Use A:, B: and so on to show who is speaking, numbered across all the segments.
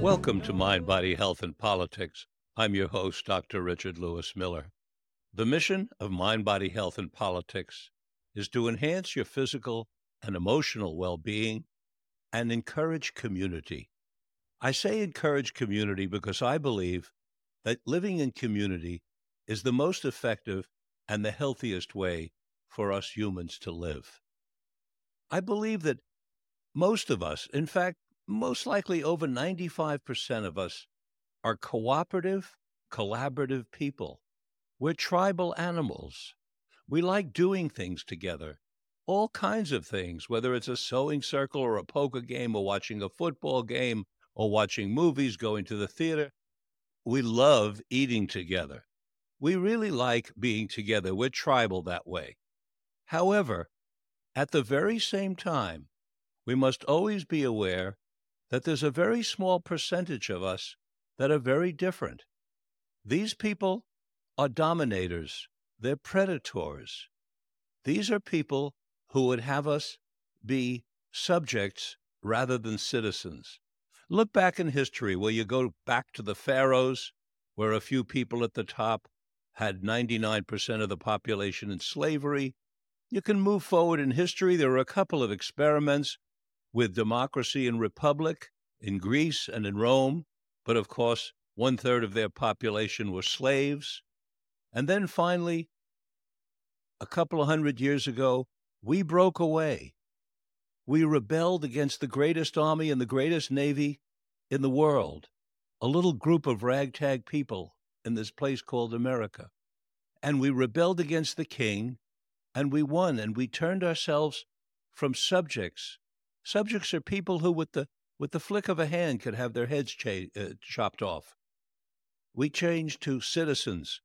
A: Welcome to Mind, Body, Health, and Politics. I'm your host, Dr. Richard Lewis Miller. The mission of Mind, Body, Health, and Politics is to enhance your physical and emotional well being and encourage community. I say encourage community because I believe that living in community is the most effective and the healthiest way for us humans to live. I believe that most of us, in fact, most likely over 95% of us, are cooperative, collaborative people. We're tribal animals. We like doing things together, all kinds of things, whether it's a sewing circle or a poker game or watching a football game or watching movies, going to the theater. We love eating together. We really like being together. We're tribal that way. However, at the very same time, we must always be aware that there's a very small percentage of us that are very different. These people are dominators, they're predators. These are people who would have us be subjects rather than citizens. Look back in history where you go back to the pharaohs, where a few people at the top had 99% of the population in slavery. You can move forward in history. There were a couple of experiments with democracy and republic in Greece and in Rome, but of course, one third of their population were slaves. And then finally, a couple of hundred years ago, we broke away we rebelled against the greatest army and the greatest navy in the world, a little group of ragtag people in this place called America. And we rebelled against the king, and we won, and we turned ourselves from subjects. Subjects are people who, with the with the flick of a hand, could have their heads cha- uh, chopped off. We changed to citizens,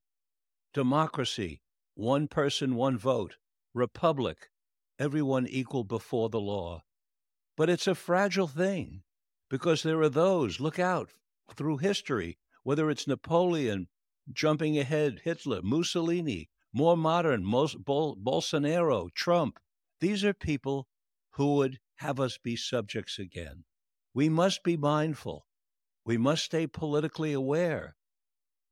A: democracy, one person, one vote, republic, everyone equal before the law. But it's a fragile thing because there are those, look out, through history, whether it's Napoleon, jumping ahead, Hitler, Mussolini, more modern, Bol- Bolsonaro, Trump. These are people who would have us be subjects again. We must be mindful. We must stay politically aware.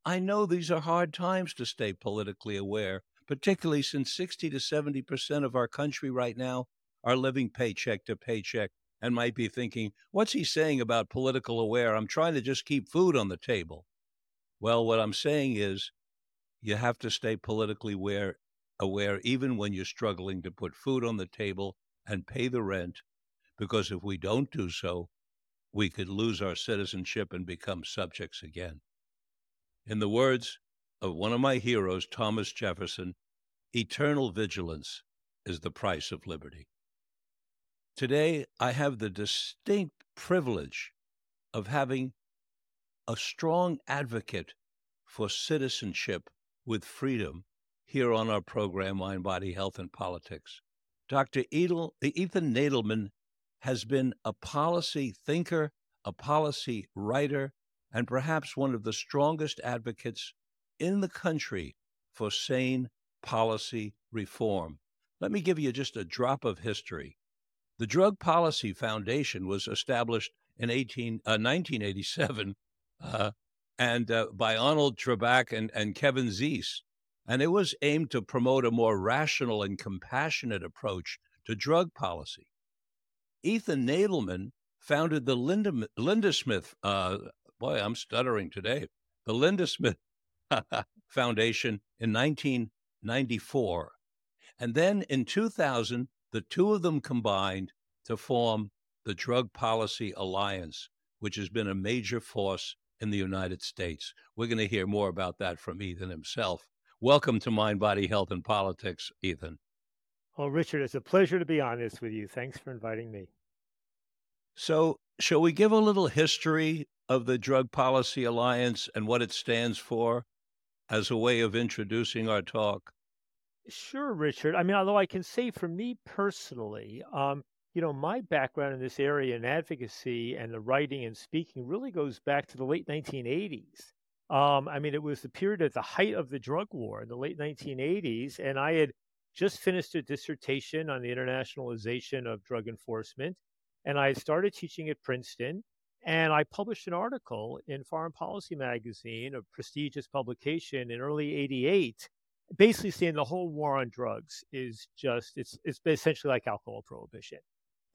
A: I know these are hard times to stay politically aware particularly since 60 to 70% of our country right now are living paycheck to paycheck and might be thinking, what's he saying about political aware? I'm trying to just keep food on the table. Well, what I'm saying is you have to stay politically aware, aware even when you're struggling to put food on the table and pay the rent, because if we don't do so, we could lose our citizenship and become subjects again. In the words of one of my heroes, Thomas Jefferson, eternal vigilance is the price of liberty. Today, I have the distinct privilege of having a strong advocate for citizenship with freedom here on our program, Mind, Body, Health, and Politics. Dr. Edel, Ethan Nadelmann has been a policy thinker, a policy writer, and perhaps one of the strongest advocates in the country for sane policy reform. Let me give you just a drop of history. The Drug Policy Foundation was established in 18, uh, 1987 uh, and uh, by Arnold Trebach and, and Kevin Zeese. And it was aimed to promote a more rational and compassionate approach to drug policy. Ethan Nadelmann founded the Lindesmith, uh, boy, I'm stuttering today, the Lindesmith Foundation in 1994. And then in 2000, the two of them combined to form the Drug Policy Alliance, which has been a major force in the United States. We're going to hear more about that from Ethan himself. Welcome to Mind, Body, Health, and Politics, Ethan.
B: Well, Richard, it's a pleasure to be on this with you. Thanks for inviting me.
A: So, shall we give a little history of the Drug Policy Alliance and what it stands for as a way of introducing our talk?
B: Sure, Richard. I mean, although I can say for me personally, um, you know, my background in this area in advocacy and the writing and speaking really goes back to the late 1980s. Um, I mean, it was the period at the height of the drug war in the late 1980s, and I had just finished a dissertation on the internationalization of drug enforcement, and I started teaching at Princeton. And I published an article in Foreign Policy Magazine, a prestigious publication in early 88, basically saying the whole war on drugs is just, it's, it's essentially like alcohol prohibition.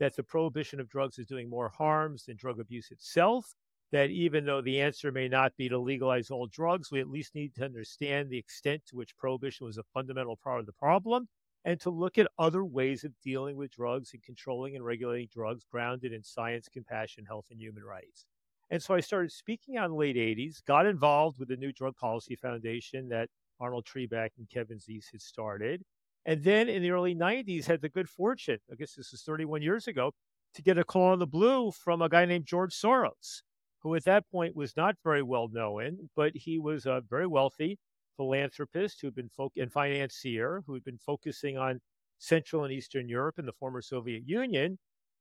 B: That the prohibition of drugs is doing more harms than drug abuse itself. That even though the answer may not be to legalize all drugs, we at least need to understand the extent to which prohibition was a fundamental part of the problem and to look at other ways of dealing with drugs and controlling and regulating drugs grounded in science, compassion, health, and human rights. And so I started speaking the late 80s, got involved with the new Drug Policy Foundation that Arnold Trebach and Kevin Zeese had started. And then in the early 90s, had the good fortune, I guess this was 31 years ago, to get a call on the blue from a guy named George Soros, who at that point was not very well known, but he was a very wealthy, philanthropist who'd been fo- and financier who had been focusing on Central and Eastern Europe and the former Soviet Union.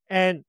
B: And,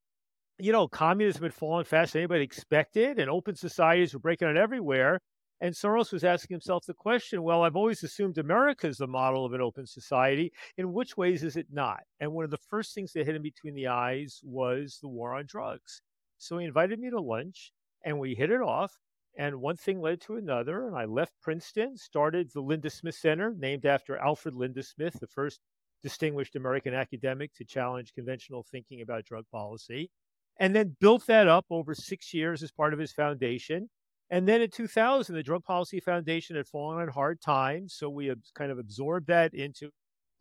B: you know, communism had fallen faster than anybody expected, and open societies were breaking out everywhere. And Soros was asking himself the question well, I've always assumed America is the model of an open society. In which ways is it not? And one of the first things that hit him between the eyes was the war on drugs. So he invited me to lunch, and we hit it off. And one thing led to another, and I left Princeton, started the Lindesmith Center, named after Alfred Lindesmith, the first distinguished American academic to challenge conventional thinking about drug policy, and then built that up over six years as part of his foundation. And then in 2000, the Drug Policy Foundation had fallen on hard times, so we kind of absorbed that into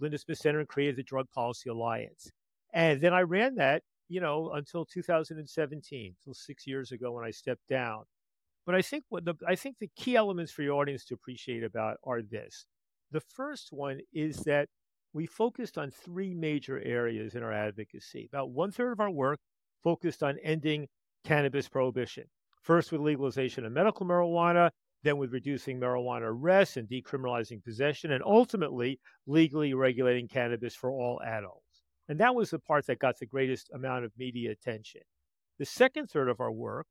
B: Lindesmith Center and created the Drug Policy Alliance. And then I ran that, you know, until 2017, until six years ago when I stepped down. But I think what the I think the key elements for your audience to appreciate about are this. The first one is that we focused on three major areas in our advocacy. About one third of our work focused on ending cannabis prohibition. First with legalization of medical marijuana, then with reducing marijuana arrests and decriminalizing possession, and ultimately legally regulating cannabis for all adults. And that was the part that got the greatest amount of media attention. The second third of our work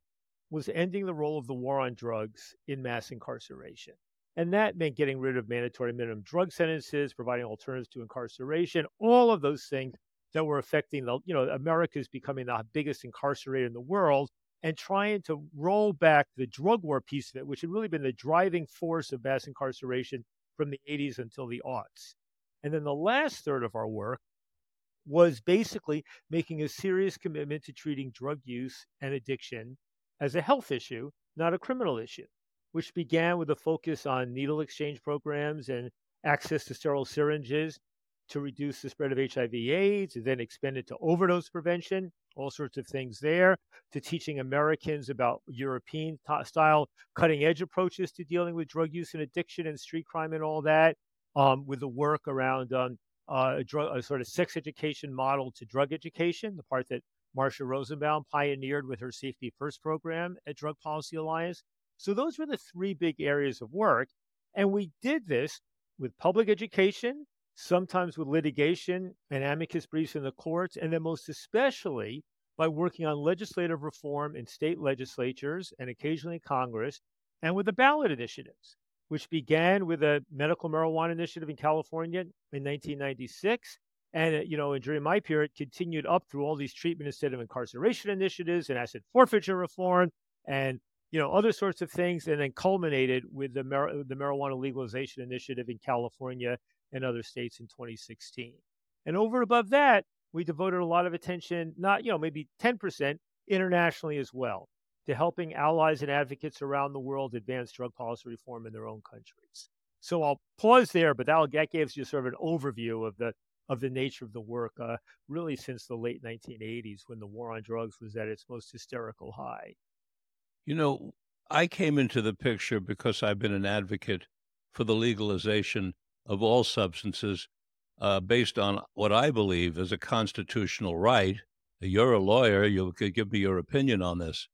B: was ending the role of the war on drugs in mass incarceration. And that meant getting rid of mandatory minimum drug sentences, providing alternatives to incarceration, all of those things that were affecting the, you know, America's becoming the biggest incarcerator in the world and trying to roll back the drug war piece of it, which had really been the driving force of mass incarceration from the 80s until the aughts. And then the last third of our work was basically making a serious commitment to treating drug use and addiction as a health issue, not a criminal issue, which began with a focus on needle exchange programs and access to sterile syringes to reduce the spread of HIV AIDS, and then expanded to overdose prevention, all sorts of things there, to teaching Americans about European style cutting edge approaches to dealing with drug use and addiction and street crime and all that, um, with the work around um, uh, a, drug, a sort of sex education model to drug education, the part that Marsha Rosenbaum pioneered with her Safety First program at Drug Policy Alliance. So those were the three big areas of work. And we did this with public education, sometimes with litigation and amicus briefs in the courts, and then most especially by working on legislative reform in state legislatures and occasionally Congress, and with the ballot initiatives, which began with a medical marijuana initiative in California in 1996 and uh, you know, during my period, continued up through all these treatment instead of incarceration initiatives and asset forfeiture reform, and you know, other sorts of things, and then culminated with the mar- the marijuana legalization initiative in California and other states in 2016. And over and above that, we devoted a lot of attention, not you know, maybe 10% internationally as well, to helping allies and advocates around the world advance drug policy reform in their own countries. So I'll pause there, but that, that gives you sort of an overview of the of the nature of the work, uh, really since the late 1980s when the war on drugs was at its most hysterical high.
A: You know, I came into the picture because I've been an advocate for the legalization of all substances uh, based on what I believe is a constitutional right. You're a lawyer, you could give me your opinion on this.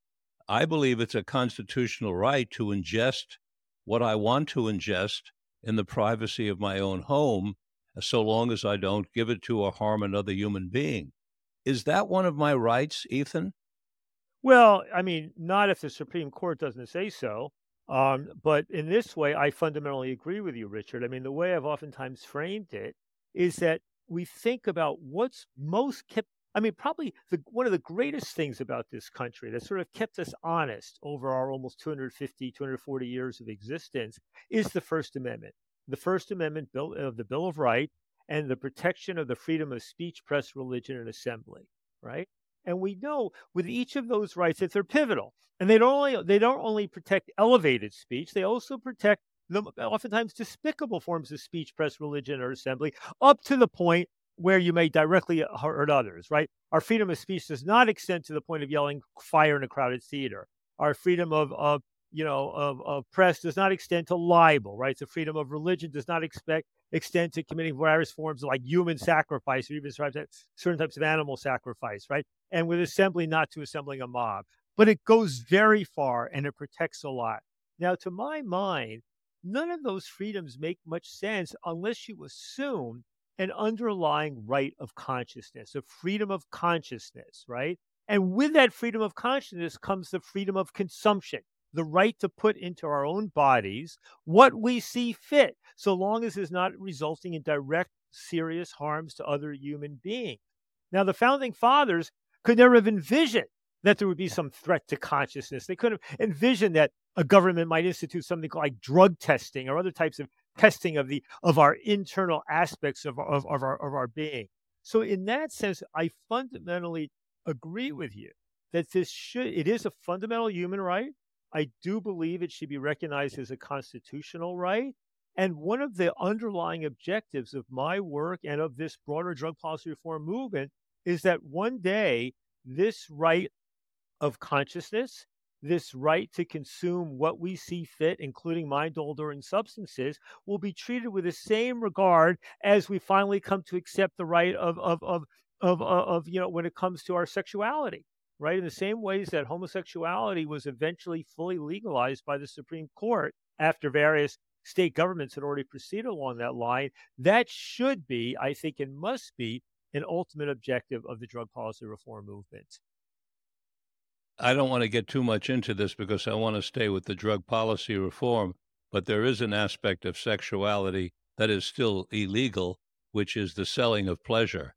A: I believe it's a constitutional right to ingest what I want to ingest in the privacy of my own home so long as I don't give it to or harm another human being. Is that one of my rights, Ethan?
B: Well, I mean, not if the Supreme Court doesn't say so. Um, but in this way, I fundamentally agree with you, Richard. I mean, the way I've oftentimes framed it is that we think about what's most kept I mean, probably the, one of the greatest things about this country that sort of kept us honest over our almost 250, 240 years of existence is the First Amendment. The First Amendment of the Bill of Rights and the protection of the freedom of speech, press, religion, and assembly, right? And we know with each of those rights that they're pivotal. And they don't only they don't only protect elevated speech, they also protect the oftentimes despicable forms of speech, press, religion, or assembly, up to the point where you may directly hurt others, right? Our freedom of speech does not extend to the point of yelling fire in a crowded theater. Our freedom of, of you know, of, of press does not extend to libel, right? The freedom of religion does not expect extend to committing various forms of like human sacrifice or even certain types of animal sacrifice, right? And with assembly, not to assembling a mob. But it goes very far and it protects a lot. Now, to my mind, none of those freedoms make much sense unless you assume an underlying right of consciousness, a freedom of consciousness, right? And with that freedom of consciousness comes the freedom of consumption, the right to put into our own bodies what we see fit, so long as it's not resulting in direct, serious harms to other human beings. Now, the founding fathers could never have envisioned that there would be some threat to consciousness. They could have envisioned that a government might institute something called like drug testing or other types of testing of the of our internal aspects of, of, of our of our being. So in that sense, I fundamentally agree with you that this should it is a fundamental human right. I do believe it should be recognized as a constitutional right. And one of the underlying objectives of my work and of this broader drug policy reform movement is that one day this right of consciousness this right to consume what we see fit, including mind altering substances, will be treated with the same regard as we finally come to accept the right of of of of, of, of you know when it comes to our sexuality right? In the same ways that homosexuality was eventually fully legalized by the Supreme Court after various state governments had already proceeded along that line, that should be, I think, and must be an ultimate objective of the drug policy reform movement.
A: I don't want to get too much into this because I want to stay with the drug policy reform, but there is an aspect of sexuality that is still illegal, which is the selling of pleasure.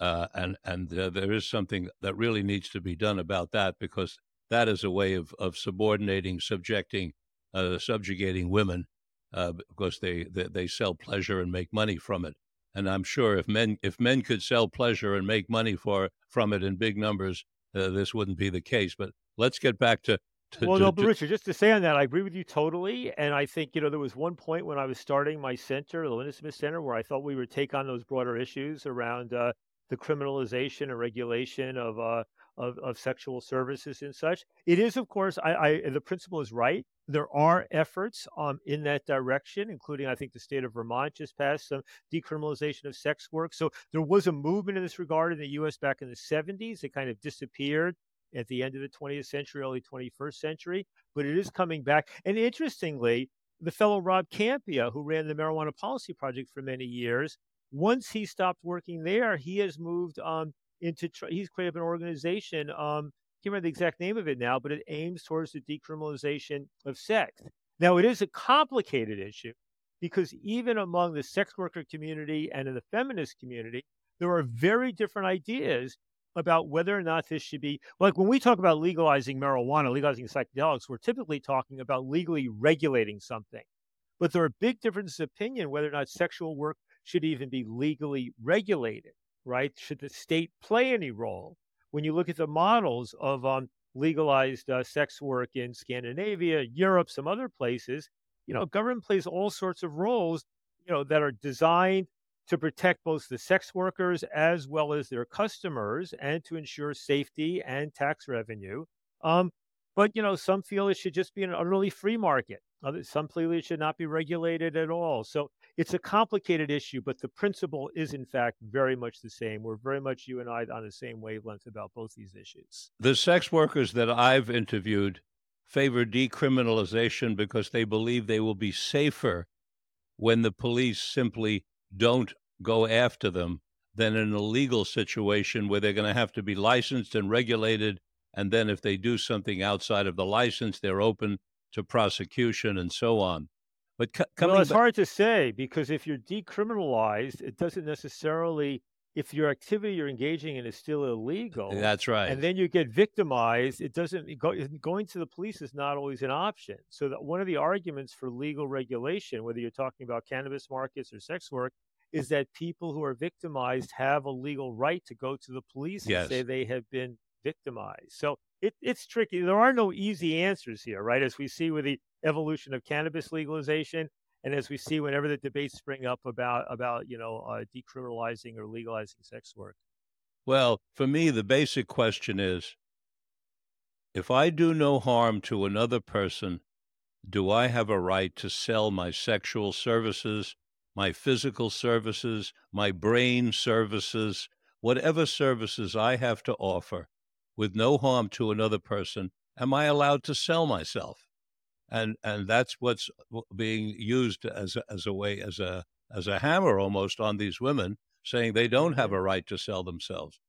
A: Uh, and and uh, there is something that really needs to be done about that because that is a way of, of subordinating, subjecting, uh, subjugating women uh, because they, they, they sell pleasure and make money from it. And I'm sure if men if men could sell pleasure and make money for from it in big numbers, uh, this wouldn't be the case. But let's get back to. to
B: well,
A: to,
B: no, but Richard, just to say on that, I agree with you totally. And I think, you know, there was one point when I was starting my center, the Lindesmith Center, where I thought we would take on those broader issues around uh, the criminalization and regulation of, uh, of, of sexual services and such. It is, of course, I, I the principle is right. There are efforts um, in that direction, including I think the state of Vermont just passed some decriminalization of sex work. So there was a movement in this regard in the U.S. back in the 70s. It kind of disappeared at the end of the 20th century, early 21st century, but it is coming back. And interestingly, the fellow Rob Kampia, who ran the Marijuana Policy Project for many years, once he stopped working there, he has moved um, into he's created an organization. Um, can't remember the exact name of it now, but it aims towards the decriminalization of sex. Now, it is a complicated issue because even among the sex worker community and in the feminist community, there are very different ideas about whether or not this should be like when we talk about legalizing marijuana, legalizing psychedelics, we're typically talking about legally regulating something. But there are big differences of opinion whether or not sexual work should even be legally regulated right? Should the state play any role? When you look at the models of um, legalized uh, sex work in Scandinavia, Europe, some other places, you know, government plays all sorts of roles, you know, that are designed to protect both the sex workers as well as their customers and to ensure safety and tax revenue. Um, but you know, some feel it should just be an utterly free market. Some feel it should not be regulated at all. So it's a complicated issue, but the principle is in fact very much the same. We're very much you and I on the same wavelength about both these issues.
A: The sex workers that I've interviewed favor decriminalization because they believe they will be safer when the police simply don't go after them than in a legal situation where they're going to have to be licensed and regulated. And then if they do something outside of the license, they're open to prosecution and so on. But
B: well, it's hard to say because if you're decriminalized, it doesn't necessarily. If your activity you're engaging in is still illegal,
A: that's right.
B: and then you get victimized, it doesn't go, going to the police is not always an option. So that one of the arguments for legal regulation, whether you're talking about cannabis markets or sex work, is that people who are victimized have a legal right to go to the police and say they have been victimized. So it, it's tricky. There are no easy answers here, right? As we see with the evolution of cannabis legalization, and as we see whenever the debates spring up about about you know uh, decriminalizing or legalizing sex work.
A: Well, for me, the basic question is if I do no harm to another person, do I have a right to sell my sexual services, my physical services, my brain services, whatever services I have to offer with no harm to another person? Am I allowed to sell myself? And and that's what's being used as a, as a way as a as a hammer almost on these women, saying they don't have
B: Mhm.
A: a right to sell themselves.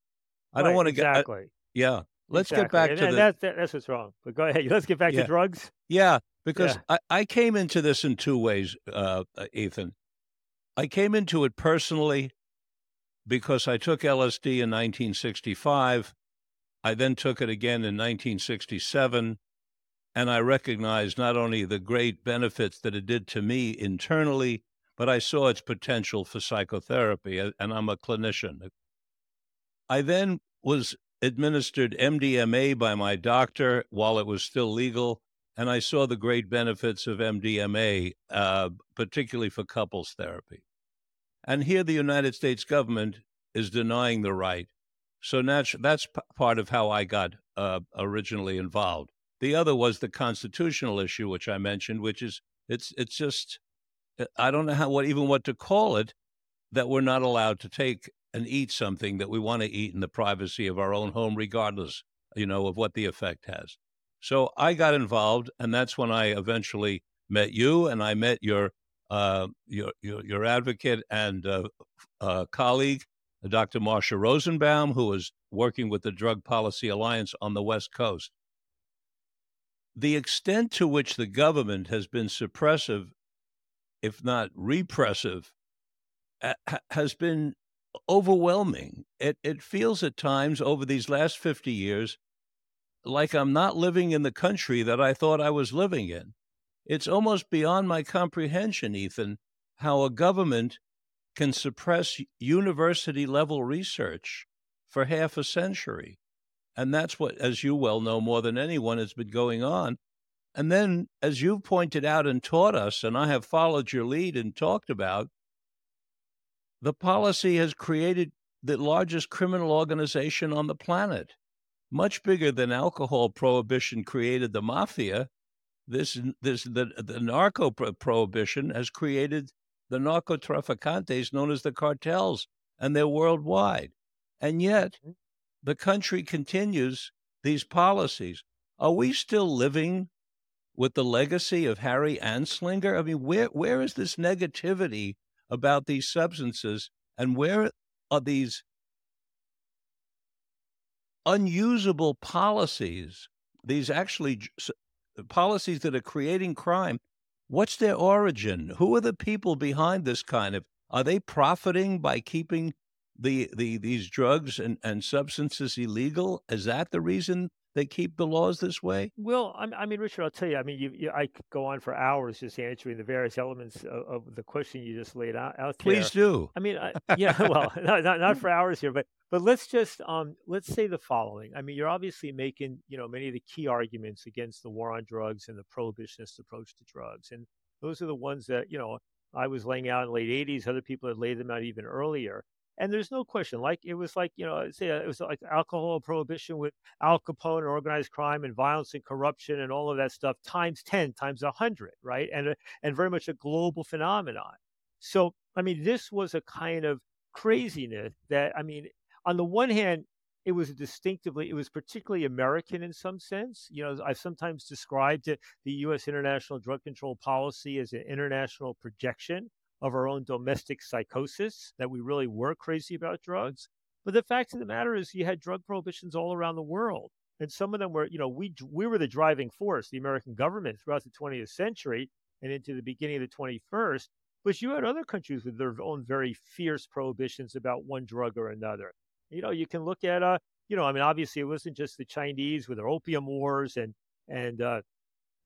A: I don't want to get I-
B: exactly.
A: yeah. Let's get back
B: and,
A: to
B: and
A: the
B: that's that, that's what's wrong. But go ahead. Let's get back
A: Yeah.
B: to drugs.
A: Yeah, because
B: Yeah.
A: I, I came into this in two ways, uh, uh, Ethan. I came into it personally because I took LSD in 1965. I then took it again in 1967. And I recognized not only the great benefits that it did to me internally, but I saw its potential for psychotherapy. And I'm a clinician. I then was administered MDMA by my doctor while it was still legal and I saw the great benefits of MDMA, uh, particularly for couples therapy. And here, the United States government is denying the right. So natu- that's p- part of how I got uh, originally involved. The other was the constitutional issue, which I mentioned, which is it's it's just uh, I don't know how what even what to call it that we're not allowed to take and eat something that we want to eat in the privacy of our own home, regardless, you know, of what the effect has. So I got involved, and that's when I eventually met you, and I met your uh, your, your your advocate and uh, uh, colleague, Dr. Marsha Rosenbaum, who was working with the Drug Policy Alliance on the West Coast. The extent to which the government has been suppressive, if not repressive, ha- ha- has been overwhelming. It it feels at times over these last 50 years like I'm not living in the country that I thought I was living in. It's almost beyond my comprehension, Ethan, how a government can suppress university level research for half a century. And that's what, as you well know more than anyone, has been going on. And then, as you've pointed out and taught us, and I have followed your lead and talked about, the policy has created the largest criminal organization on the planet much bigger than alcohol prohibition created the mafia. This this the the narco prohibition has created the narcotraficantes known as the cartels, and they're worldwide. And yet, mm-hmm. The country continues these policies. Are we still living with the legacy of Harry Anslinger? I mean, where where is this negativity about these substances, and where are these unusable policies, these actually policies that are creating crime, what's their origin? Who are the people behind this kind of? Are they profiting by keeping the, the these drugs and, and substances illegal? Is that the reason they keep the laws this way?
B: Well, I, I mean, Richard, I'll tell you. I mean, you, you, I could go on for hours just answering the various elements of, of the question you just laid out, out there.
A: Please do.
B: I mean, I, yeah, well, not, not not for hours here, but but let's just um let's say the following. I mean, you're obviously making you know many of the key arguments against the war on drugs and the prohibitionist approach to drugs, and those are the ones that you know I was laying out in the late '80s. Other people had laid them out even earlier. And there's no question, like it was like you know, say uh, it was like alcohol prohibition with Al Capone and organized crime and violence and corruption and all of that stuff times ten, times a hundred, right? And and very much a global phenomenon. So I mean, this was a kind of craziness that I mean, on the one hand, it was distinctively, it was particularly American in some sense. You know, I've sometimes described it, the U.S. international drug control policy as an international projection of our own domestic psychosis that we really were crazy about drugs. But the fact of the matter is, you had drug prohibitions all around the world, and some of them were, you know, we we were the driving force, the American government throughout the 20th century, and into the beginning of the 21st. But you had other countries with their own very fierce prohibitions about one drug or another. You know, you can look at, uh, you know, I mean, obviously it wasn't just the Chinese with their opium wars and and uh,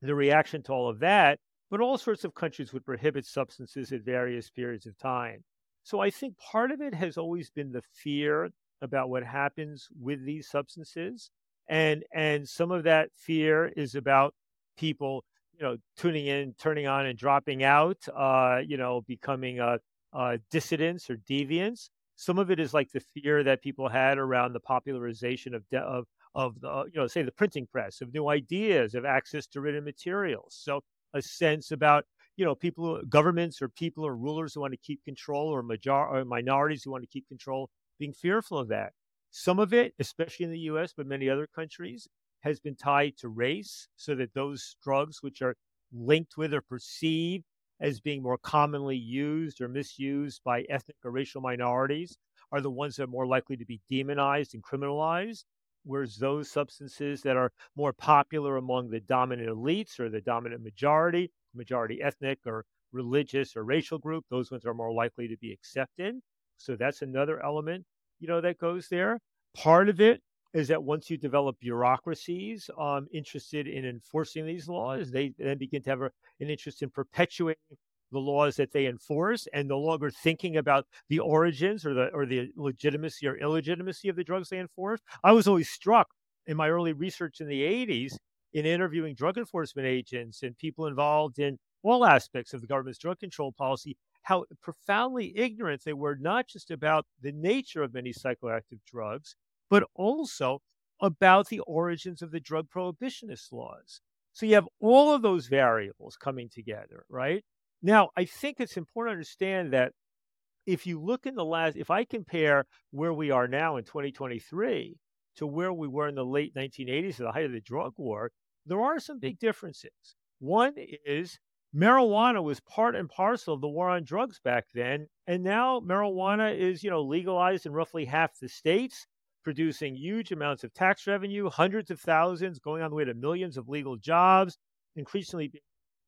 B: the reaction to all of that, but all sorts of countries would prohibit substances at various periods of time. So I think part of it has always been the fear about what happens with these substances. And and some of that fear is about people, you know, tuning in, turning on and dropping out, uh, you know, becoming a, uh, dissidents or deviants. Some of it is like the fear that people had around the popularization of, de- of of the, you know, say the printing press, of new ideas, of access to written materials. So a sense about, you know, people, uh, governments or people or rulers who want to keep control or, major, or minorities who want to keep control being fearful of that. Some of it, especially in the US, but many other countries, has been tied to race so that those drugs which are linked with or perceived as being more commonly used or misused by ethnic or racial minorities are the ones that are more likely to be demonized and criminalized whereas those substances that are more popular among the dominant elites or the dominant majority, majority ethnic or religious or racial group, those ones are more likely to be accepted. So that's another element, you know, that goes there. Part of it is that once you develop bureaucracies um, interested in enforcing these laws, they then begin to have a, an interest in perpetuating the laws that they enforce and no longer thinking about the origins or the or the legitimacy or illegitimacy of the drugs they enforce. I was always struck in my early research in the 80s in interviewing drug enforcement agents and people involved in all aspects of the government's drug control policy how profoundly ignorant they were not just about the nature of many psychoactive drugs but also about the origins of the drug prohibitionist laws so you have all of those variables coming together right now, I think it's important to understand that if you look in the last, if I compare where we are now in 2023 to where we were in the late 1980s at the height of the drug war, there are some big differences. One is marijuana was part and parcel of the war on drugs back then, and now marijuana is, you know, legalized in roughly half the states, producing huge amounts of tax revenue, hundreds of thousands, going on the way to millions of legal jobs, increasingly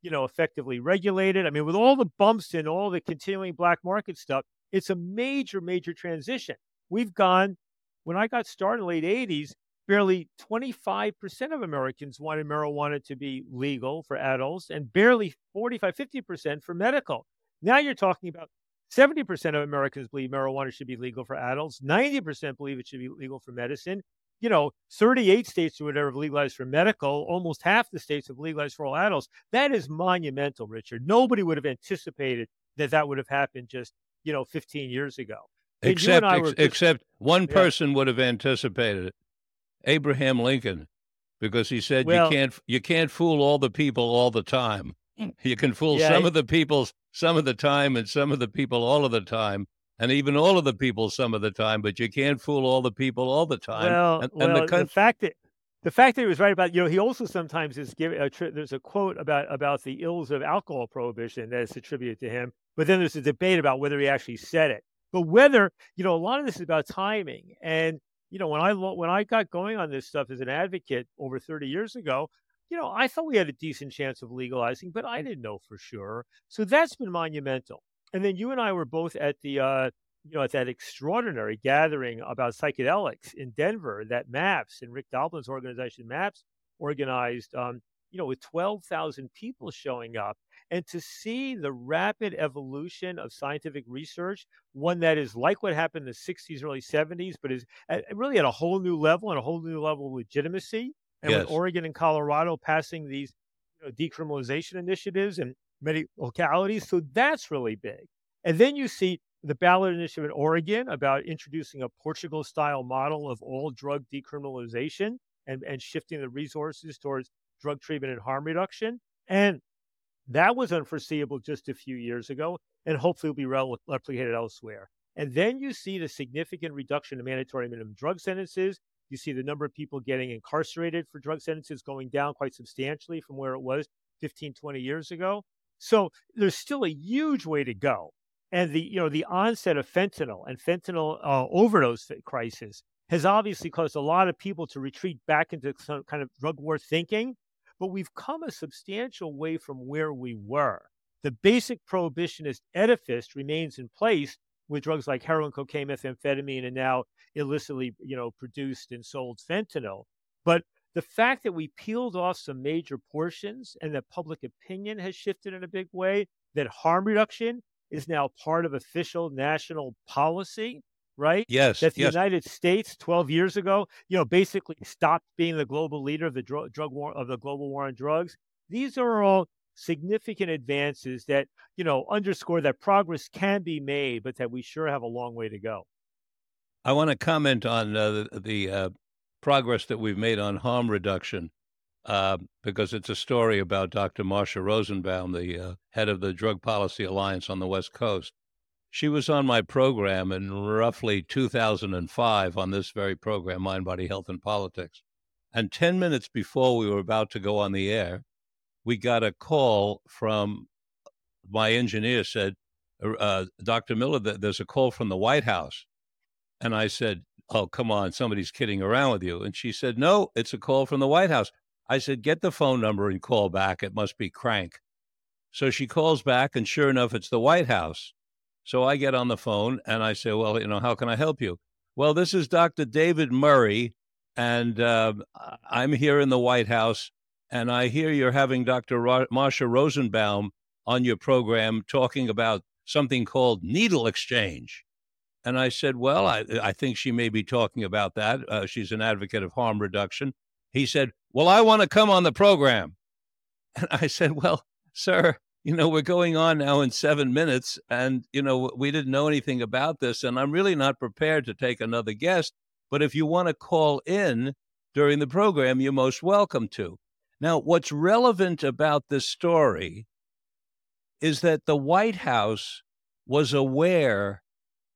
B: you know, effectively regulated. I mean, with all the bumps and all the continuing black market stuff, it's a major, major transition. We've gone, when I got started in the late 80s, barely 25% of Americans wanted marijuana to be legal for adults and barely 45, 50% for medical. Now you're talking about 70% of Americans believe marijuana should be legal for adults, 90% believe it should be legal for medicine, you know, 38 states or whatever have legalized for medical, almost half the states have legalized for all adults. That is monumental, Richard. Nobody would have anticipated that that would have happened just, you know, 15 years ago.
A: And except, ex- just, except one yeah. person would have anticipated it, Abraham Lincoln, because he said well, you can't you can't fool all the people all the time. Mm. You can fool yeah, some of the people some of the time and some of the people all of the time and even all of the people some of the time, but you can't fool all the people all the time.
B: Well, and, well, the, con- the, fact that the fact that he was right about you know he also sometimes is giving a tri- there's a quote about about the ills of alcohol prohibition that is attributed to him, but then there's a debate about whether he actually said it. But whether you know a lot of this is about timing, and you know when I when I got going on this stuff as an advocate over 30 years ago, you know I thought we had a decent chance of legalizing, but I didn't know for sure. So that's been monumental. And then you and I were both at the uh, you know at that extraordinary gathering about psychedelics in Denver that MAPS and Rick Doblin's organization MAPS organized. Um, you know, with 12,000 people showing up, and to see the rapid evolution of scientific research, one that is like what happened in the 60s, early 70s, but is at, really at a whole new level and a whole new level of legitimacy. And yes. with Oregon and Colorado passing these you know, decriminalization initiatives and many localities. So that's really big. And then you see the ballot initiative in Oregon about introducing a Portugal style model of all drug decriminalization and, and shifting the resources towards drug treatment and harm reduction. And that was unforeseeable just a few years ago, and hopefully will be replicated elsewhere. And then you see the significant reduction in mandatory minimum drug sentences. You see the number of people getting incarcerated for drug sentences going down quite substantially from where it was 15, 20 years ago. So there's still a huge way to go. And the you know the onset of fentanyl and fentanyl uh, overdose crisis has obviously caused a lot of people to retreat back into some kind of drug war thinking. but we've come a substantial way from where we were. The basic prohibitionist edifice remains in place with drugs like heroin, cocaine, methamphetamine, and now illicitly, you know, produced and sold fentanyl. But the fact that we peeled off some major portions and that public opinion has shifted in a big way, that harm reduction is now part of official national policy, right?
A: Yes.
B: That the
A: yes.
B: United States 12 years ago, you know, basically stopped being the global leader of the drug, drug war of the global war on drugs. These are all significant advances that, you know, underscore that progress can be made, but that we sure have a long way to go.
A: I want to comment on uh, the, the uh, progress that we've made on harm reduction uh, because it's a story about Dr. Marsha Rosenbaum, the uh, head of the Drug Policy Alliance on the West Coast. She was on my program in roughly 2005 on this very program, Mind, Body, Health, and Politics. And 10 minutes before we were about to go on the air, we got a call from my engineer said, uh, Dr. Miller, there's a call from the White House. And I said, Oh, come on, somebody's kidding around with you. And she said, No, it's a call from the White House. I said, Get the phone number and call back. It must be crank. So she calls back, and sure enough, it's the White House. So I get on the phone and I say, Well, you know, how can I help you? Well, this is Dr. David Murray, and uh, I'm here in the White House, and I hear you're having Dr. Ro- Marsha Rosenbaum on your program talking about something called needle exchange. And I said, Well, I, I think she may be talking about that. Uh, she's an advocate of harm reduction. He said, Well, I want to come on the program. And I said, Well, sir, you know, we're going on now in seven minutes, and, you know, we didn't know anything about this, and I'm really not prepared to take another guest. But if you want to call in during the program, you're most welcome to. Now, what's relevant about this story is that the White House was aware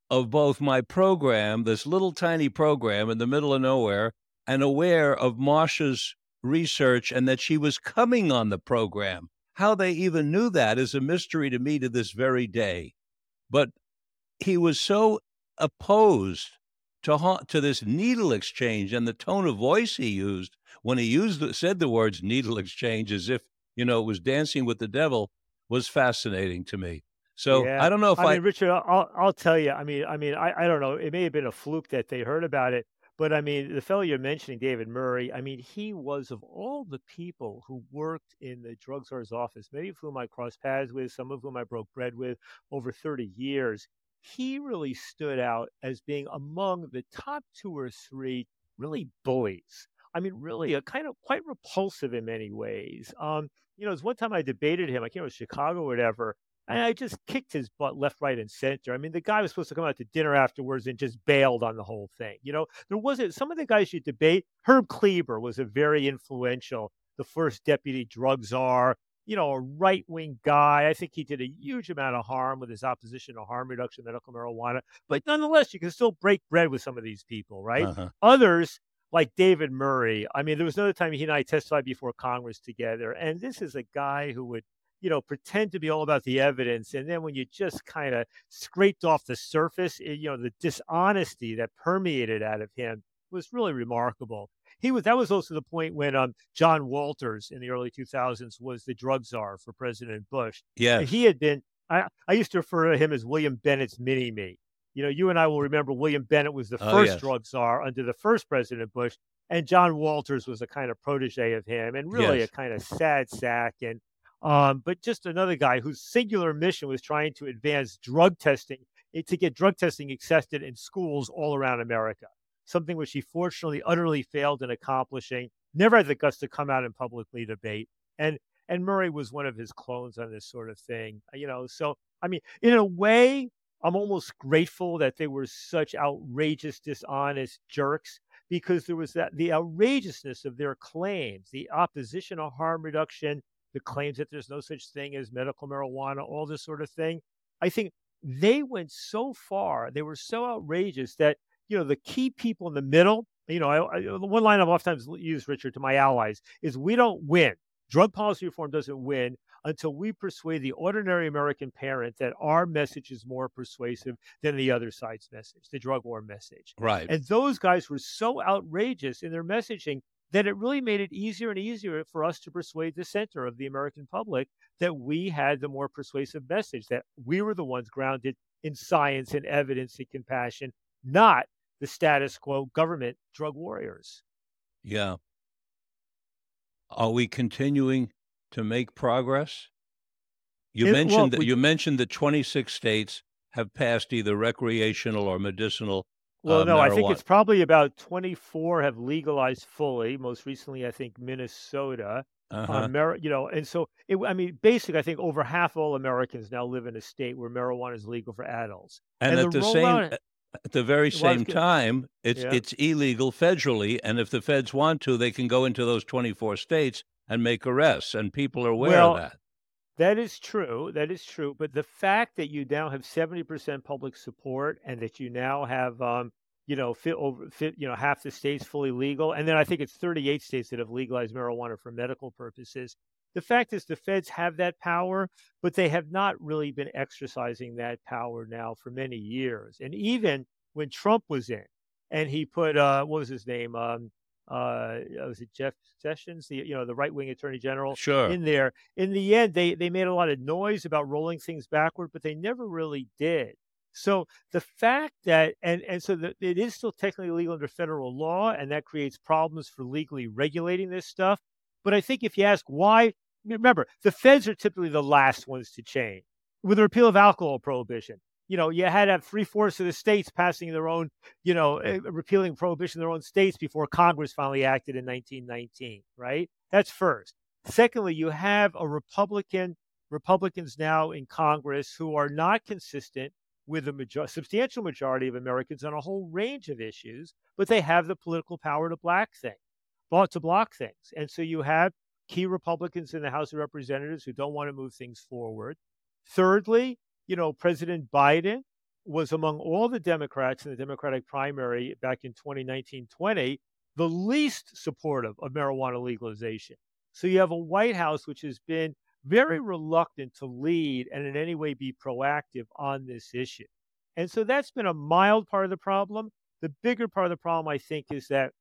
A: of both my program, this little tiny program in the middle of nowhere, and aware of Marsha's research and that she was coming on the program. How they even knew that is a mystery to me to this very day. But he was so opposed to ha- to this needle exchange and the tone of voice he used when he used said the words needle exchange as if you know it was dancing with the devil was fascinating to me. So
B: yeah.
A: I don't know if
B: I,
A: I,
B: mean, Richard, I'll I'll tell you. I mean, I mean, I, I don't know. It may have been a fluke that they heard about it, but I mean, the fellow you're mentioning, David Murray. I mean, he was of all the people who worked in the drug czar's office, many of whom I crossed paths with, some of whom I broke bread with over 30 years. He really stood out as being among the top two or three really bullies. I mean, really, a kind of quite repulsive in many ways. Um, you know, it was one time I debated him. I can't remember Chicago or whatever and I just kicked his butt left, right, and center. I mean, the guy was supposed to come out to dinner afterwards and just bailed on the whole thing. You know, there wasn't some of the guys you debate. Herb Kleber was a very influential, the first deputy drug czar, you know, a right wing guy. I think he did a huge amount of harm with his opposition to harm reduction medical marijuana. But nonetheless, you can still break bread with some of these people, right? Uh-huh. Others, like David Murray, I mean, there was another time he and I testified before Congress together. And this is a guy who would you know, pretend to be all about the evidence. And then when you just kind of scraped off the surface, eh, you know, the dishonesty that permeated out of him was really remarkable. He was that was also the point when um, John Walters in the early 2000s was the drug czar for President Bush.
A: Yeah,
B: he had been. I, I used to refer to him as William Bennett's mini me. You know, you and I will remember William Bennett was the oh, first yes. drug czar under the first President Bush, and John Walters was a kind of protege of him, and really yes. a kind of sad sack. And um, but just another guy whose singular mission was trying to advance drug testing eh, to get drug testing accepted in schools all around America, something which he fortunately utterly failed in accomplishing. Never had the guts to come out and publicly debate. And and Murray was one of his clones on this sort of thing, you know. So I mean, in a way, I'm almost grateful that they were such outrageous, dishonest jerks because there was that the outrageousness of their claims, the opposition harm reduction, the claims that there's no such thing as medical marijuana, all this sort of thing. I think they went so far, they were so outrageous that, you know, the key people in the middle, you know, I, I, one line I've oftentimes used, Richard, to my allies is we don't win. Drug policy reform doesn't win until we persuade the ordinary American parent that our message is more persuasive than the other side's message, the drug war message.
A: Right.
B: And those guys were so outrageous in their messaging that it really made it easier and easier for us to persuade the center of the American public that we had the more persuasive message, that we were the ones grounded in science and evidence and compassion, not the status quo government drug warriors.
A: Yeah. Are we continuing to make progress? You
B: It-
A: mentioned
B: well,
A: that
B: we-
A: you mentioned that 26 states have passed either recreational or medicinal.
B: Well,
A: uh,
B: no, I think it's probably about 24 have legalized fully. Most recently, I think Minnesota.
A: Uh-huh.
B: Amer- you know, and so it, I mean, basically, I think over half all Americans now live in a state where marijuana is legal for adults.
A: and,
B: and
A: at
B: the
A: the same at the very
B: Well,
A: same
B: gonna-
A: time, it's
B: Yeah.
A: it's illegal federally, and if the feds want to, they can go into those 24 states and make arrests, and people are aware
B: Well,
A: of that.
B: That is true. That is true. But the fact that you now have 70% public support and that you now have, um, you know, fit over, fit, you know, half the states fully legal, and then I think it's 38 states that have legalized marijuana for medical purposes. The fact is, the feds have that power, but they have not really been exercising that power now for many years. And even when Trump was in, and he put, uh, what was his name? Um, uh, was it Jeff Sessions, the you know the right wing attorney general?
A: Sure.
B: in there. In the end, they they made a lot of noise about rolling things backward, but they never really did. So the fact that and and so that it is still technically legal under federal law, and that creates problems for legally regulating this stuff. But I think if you ask why, remember the feds are typically the last ones to change. With the repeal of alcohol prohibition, you know, you had to have three fourths of the states passing their own, you know, eh, repealing prohibition in their own states before Congress finally acted in 1919. Right? That's first. Secondly, you have a Republican Republicans now in Congress who are not consistent with a major- substantial majority of Americans on a whole range of issues, but they have the political power to block things, to block things. And so you have key Republicans in the House of Representatives who don't want to move things forward. Thirdly, you know, President Biden was among all the Democrats in the Democratic primary back in 2019 20, the least supportive of marijuana legalization. So you have a White House which has been very reluctant to lead and in any way be proactive on this issue. And so that's been a mild part of the problem. The bigger part of the problem, I think, is that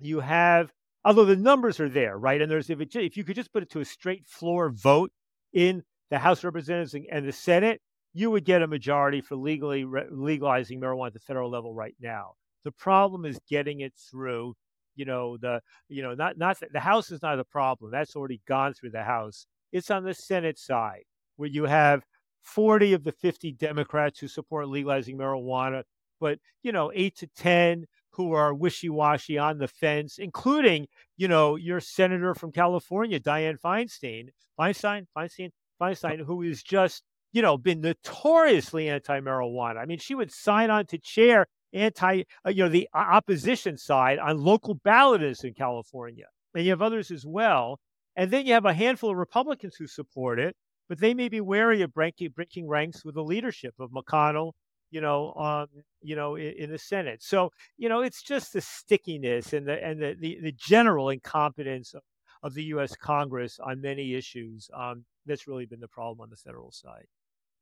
B: you have, although the numbers are there, right? And there's, if, it, if you could just put it to a straight floor vote in the House of Representatives and- and the Senate, you would get a majority for legally re- legalizing marijuana at the federal level right now. The problem is getting it through. You know the you know not not the House is not the problem. That's already gone through the House. It's on the Senate side where you have 40 of the 50 Democrats who support legalizing marijuana, but you know, 8 to 10 who are wishy-washy on the fence, including, you know, your senator from California, Dianne Feinstein, Feinstein, Feinstein, Feinstein, who is just, you know, been notoriously anti-marijuana. I mean, she would sign on to chair anti, uh, you know, the opposition side on local ballots in California, and you have others as well. And then you have a handful of Republicans who support it, but they may be wary of breaking, breaking ranks with the leadership of McConnell, you know, um, you know, in, in the Senate. So, you know, it's just the stickiness and the and the the, the general incompetence of, of the U.S. Congress on many issues um, that's really been the problem on the federal side.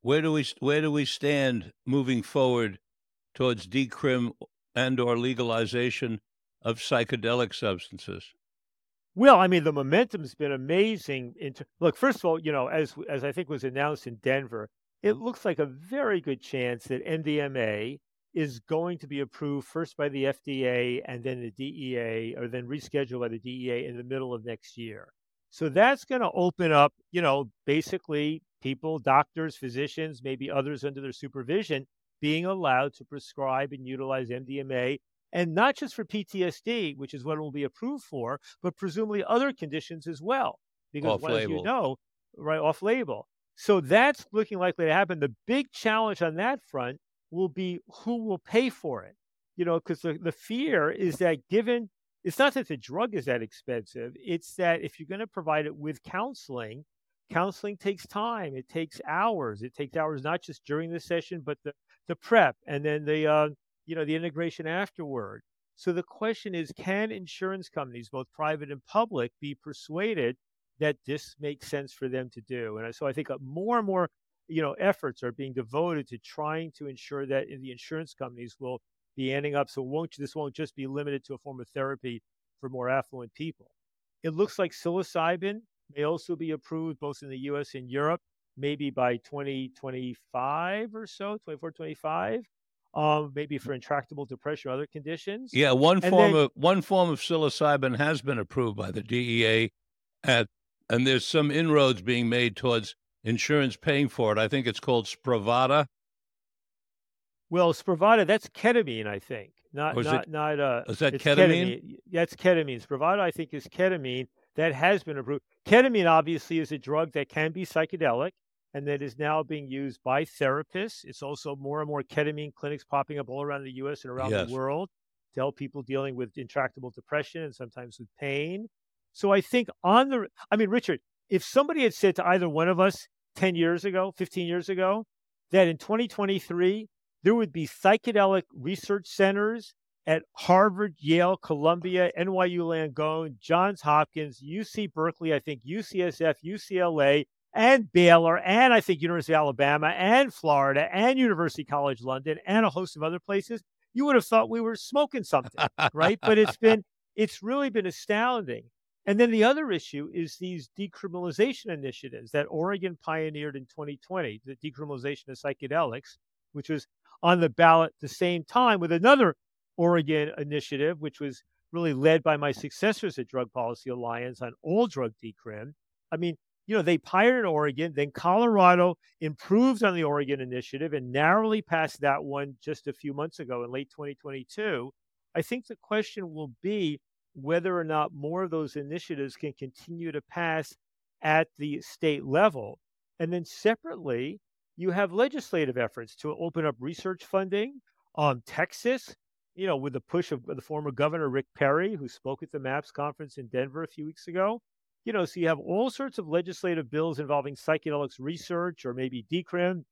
A: Where do we where do we stand moving forward towards decrim and or legalization of psychedelic substances?
B: Well, I mean, the momentum's been amazing. Into look, first of all, you know, as as I think was announced in Denver, it looks like a very good chance that MDMA is going to be approved first by the FDA and then the DEA, or then rescheduled by the DEA in the middle of next year. So that's going to open up, you know, basically people, doctors, physicians, maybe others under their supervision, being allowed to prescribe and utilize MDMA and not just for PTSD, which is what it will be approved for, but presumably other conditions as well. Because, well, as you know, right off label. So that's looking likely to happen. The big challenge on that front will be who will pay for it. You know, because the, the fear is that given it's not that the drug is that expensive, it's that if you're going to provide it with counseling, counseling takes time. It takes hours. It takes hours not just during the session, but the, the prep and then the uh, you know the integration afterward. So the question is, can insurance companies, both private and public, be persuaded that this makes sense for them to do? And so I think uh, more and more, you know, efforts are being devoted to trying to ensure that the insurance companies will be ending up. So won't this won't just be limited to a form of therapy for more affluent people. It looks like psilocybin may also be approved both in the US and Europe, maybe by 2025 or so, 24, 25. Um, maybe for intractable depression or other conditions.
A: Yeah, one and form then, of one form of psilocybin has been approved by the DEA, at, and there's some inroads being made towards insurance paying for it. I think it's called Spravato.
B: Well, Spravato, that's ketamine, I think. Not not it, not uh
A: is that ketamine? ketamine?
B: That's ketamine. Spravato, I think, is ketamine that has been approved. Ketamine obviously is a drug that can be psychedelic and that is now being used by therapists. It's also more and more ketamine clinics popping up all around the US and around yes. the world to help people dealing with intractable depression and sometimes with pain. So I think on the I mean, Richard, if somebody had said to either one of us 10 years ago, 15 years ago, that in 2023 there would be psychedelic research centers at Harvard, Yale, Columbia, NYU Langone, Johns Hopkins, UC Berkeley, I think UCSF, UCLA, and Baylor, and I think University of Alabama, and Florida, and University College London, and a host of other places, you would have thought we were smoking something, right? But it's been, it's really been astounding. And then the other issue is these decriminalization initiatives that Oregon pioneered in 2020, the decriminalization of psychedelics, which was on the ballot at the same time with another Oregon initiative, which was really led by my successors at Drug Policy Alliance on all drug decrim. I mean, you know, they pioneered Oregon, then Colorado improved on the Oregon initiative and narrowly passed that one just a few months ago in late 2022. I think the question will be whether or not more of those initiatives can continue to pass at the state level. And then separately, you have legislative efforts to open up research funding. Um, Texas you know, with the push of the former governor Rick Perry, who spoke at the MAPS conference in Denver a few weeks ago. You know, so you have all sorts of legislative bills involving psychedelics research or maybe decrim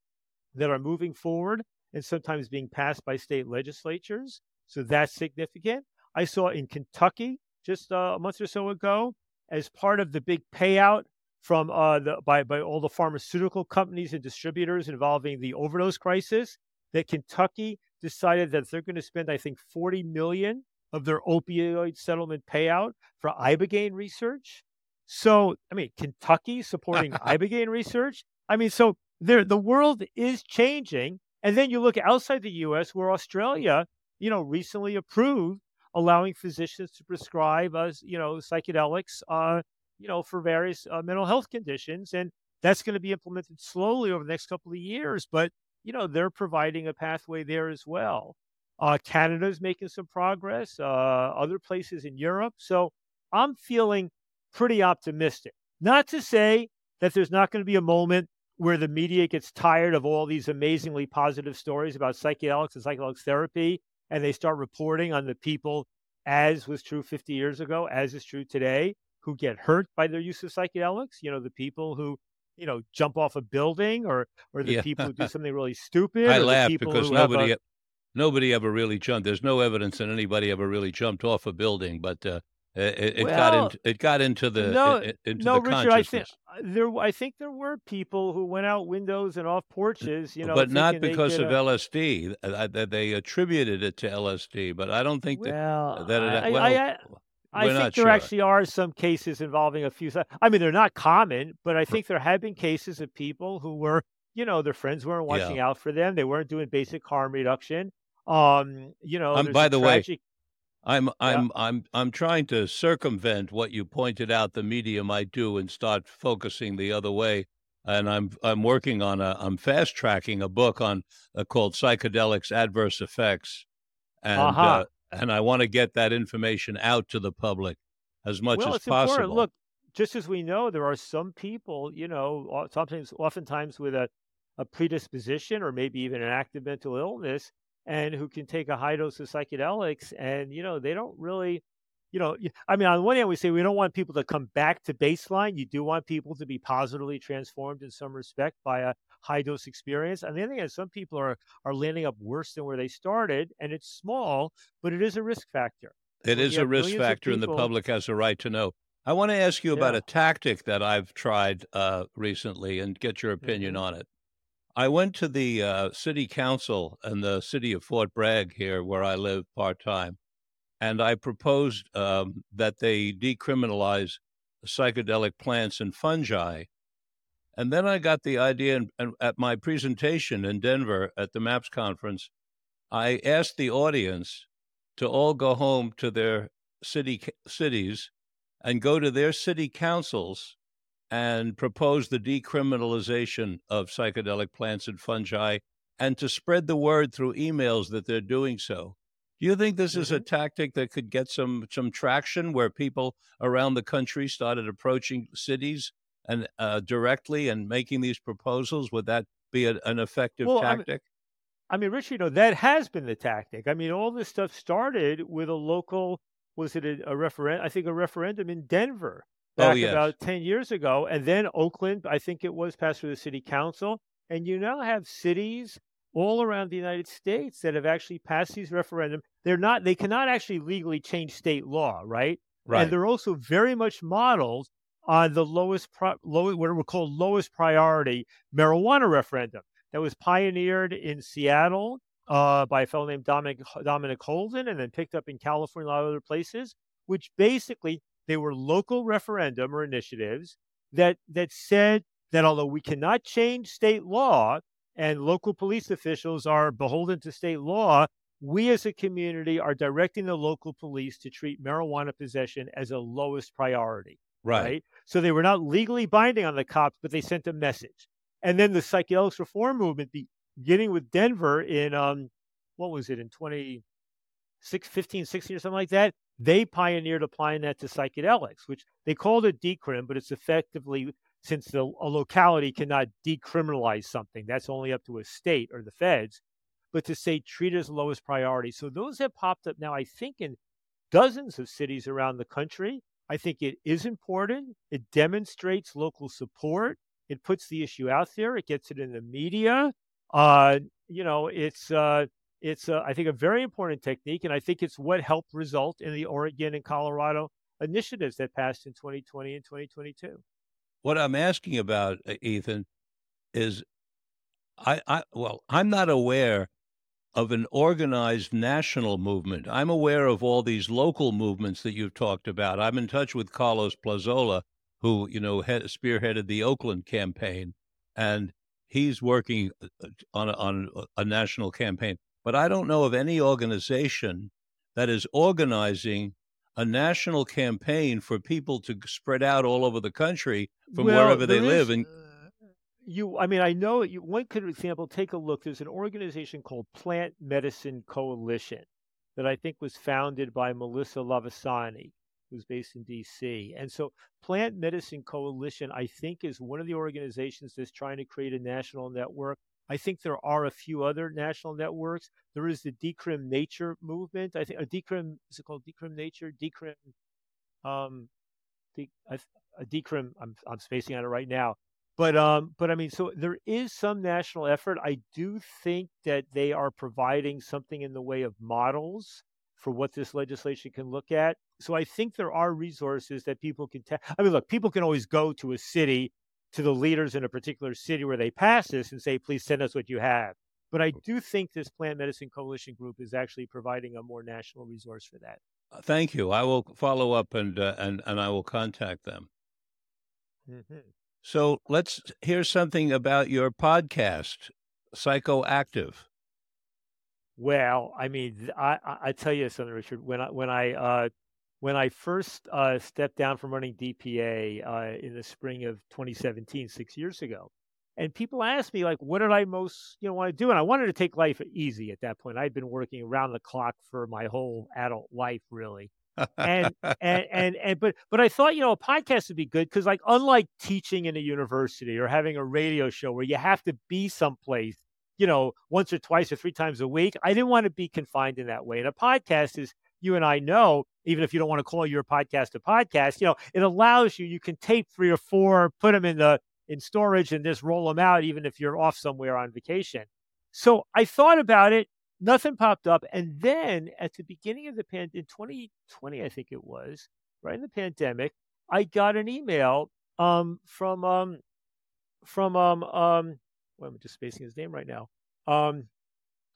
B: that are moving forward and sometimes being passed by state legislatures. So that's significant. I saw in Kentucky just uh, a month or so ago, as part of the big payout from uh, the by by all the pharmaceutical companies and distributors involving the overdose crisis, that Kentucky decided that they're going to spend, I think, 40 million of their opioid settlement payout for ibogaine research. So, I mean, Kentucky supporting ibogaine research. I mean, so there, the world is changing. And then you look outside the U.S., where Australia, you know, recently approved allowing physicians to prescribe us, you know, psychedelics, uh, you know, for various uh, mental health conditions, and that's going to be implemented slowly over the next couple of years. But you know, they're providing a pathway there as well. Uh, Canada's making some progress, uh, other places in Europe. So I'm feeling pretty optimistic. Not to say that there's not going to be a moment where the media gets tired of all these amazingly positive stories about psychedelics and psychedelic therapy, and they start reporting on the people, as was true 50 years ago, as is true today, who get hurt by their use of psychedelics. You know, the people who you know jump off a building or or the yeah. people who do something really stupid.
A: I laugh because nobody a... nobody ever really jumped. There's no evidence that anybody ever really jumped off a building, but uh, it, it well, got into it got into the
B: no,
A: into
B: no,
A: the
B: Richard. I think uh, there I think there were people who went out windows and off porches, you know,
A: but not because of LSD. That they attributed it to LSD, but I don't think
B: well,
A: that, that
B: I, well, I, I think there
A: sure.
B: actually are some cases involving a few. I mean, they're not common, but I think there have been cases of people who were, you know, their friends weren't watching yeah. out for them. They weren't doing basic harm reduction. Um, you know,
A: um, by the tragic... way, I'm I'm yeah. I'm I'm trying to circumvent what you pointed out the media might do and start focusing the other way. And I'm I'm working on a I'm fast tracking a book on uh, called Psychedelics Adverse Effects, and uh-huh. uh, and I want to get that information out to the public as much
B: well,
A: as
B: it's
A: possible.
B: Important. Look, just as we know, there are some people, you know, sometimes, oftentimes with a, a predisposition or maybe even an active mental illness, and who can take a high dose of psychedelics, and you know, they don't really you know, I mean, on one hand, we say we don't want people to come back to baseline. You do want people to be positively transformed in some respect by a high dose experience. And the other hand, some people are are landing up worse than where they started, and it's small, but it is a risk factor.
A: It is a risk factor, people, and the public has a right to know. I want to ask you yeah. about a tactic that I've tried uh, recently and get your opinion mm-hmm. on it. I went to the uh, city council in the city of Fort Bragg here, where I live part time, and I proposed um, that they decriminalize psychedelic plants and fungi. And then I got the idea, and, and at my presentation in Denver at the MAPS conference, I asked the audience to all go home to their city cities and go to their city councils and propose the decriminalization of psychedelic plants and fungi and to spread the word through emails that they're doing so. Do you think this mm-hmm. is a mm-hmm. tactic that could get some some traction where people around the country started approaching cities and uh, directly and making these proposals? Would that be a, an effective well, tactic?
B: I mean, I mean, Rich, you know that has been the tactic. I mean, all this stuff started with a local. Was it a, a referendum? I think a referendum in Denver oh, back oh, yes. about ten years ago, and then Oakland. I think it was passed through the city council, and you now have cities all around the United States that have actually passed these referendum. They're not, they cannot actually legally change state law, right?
A: Right.
B: And they're also very much modeled on the lowest, low, what are called lowest priority marijuana referendum that was pioneered in Seattle uh, by a fellow named Dominic, Dominic Holden and then picked up in California and a lot of other places, which basically they were local referendum or initiatives that that said that although we cannot change state law, and local police officials are beholden to state law, we as a community are directing the local police to treat marijuana possession as a lowest priority.
A: Right. right.
B: So they were not legally binding on the cops, but they sent a message. And then the psychedelics reform movement, beginning with Denver in, um, what was it, in 2015, 16 or something like that, they pioneered applying that to psychedelics, which they called it decrim, but it's effectively since the, a locality cannot decriminalize something, that's only up to a state or the feds, but to say treat as lowest priority. So those have popped up now, I think, in dozens of cities around the country. I think it is important. It demonstrates local support. It puts the issue out there. It gets it in the media. Uh, you know, it's uh, it's uh, I think a very important technique, and I think it's what helped result in the Oregon and Colorado initiatives that passed in 2020 and 2022.
A: What I'm asking about, Ethan, is I, I well, I'm not aware of an organized national movement. I'm aware of all these local movements that you've talked about. I'm in touch with Carlos Plazola, who you know had, spearheaded the Oakland campaign, and he's working uh, on a, on a national campaign. But I don't know of any organization that is organizing a national campaign for people to spread out all over the country from well, wherever they live. and
B: uh, you, I mean, I know you, one could, for example, take a look. There's an organization called Plant Medicine Coalition that I think was founded by Melissa Lavasani, who's based in D.C. And so, Plant Medicine Coalition, I think, is one of the organizations that's trying to create a national network I think there are a few other national networks. There is the Decrim Nature movement. I think a Decrim is it called Decrim Nature? Decrim, um, a, a Decrim. I'm I'm spacing on it right now. But um, but I mean, so there is some national effort. I do think that they are providing something in the way of models for what this legislation can look at. So I think there are resources that people can. Ta- I mean, look, people can always go to a city to the leaders in a particular city where they pass this and say, please send us what you have. But I do think this Plant Medicine Coalition group is actually providing a more national resource for that.
A: Uh, thank you. I will follow up and uh, and and I will contact them. Mm-hmm. So let's hear something about your podcast, Psychoactive.
B: Well, I mean, I I tell you something, Richard. When I when I uh, when I first uh, stepped down from running DPA uh, in the spring of 2017, six years ago, and people asked me like, what did I most you know want to do? And I wanted to take life easy at that point. I'd been working around the clock for my whole adult life, really. And, and and and but but I thought you know a podcast would be good because like unlike teaching in a university or having a radio show where you have to be someplace you know once or twice or three times a week, I didn't want to be confined in that way. And a podcast is you and I know, even if you don't want to call your podcast a podcast, you know, it allows you, you can tape three or four, put them in the in storage and just roll them out, even if you're off somewhere on vacation. So I thought about it, nothing popped up. And then at the beginning of the pandemic, in 2020, I think it was, right in the pandemic, I got an email um, from um, from um, um, well, I'm just spacing his name right now. Um,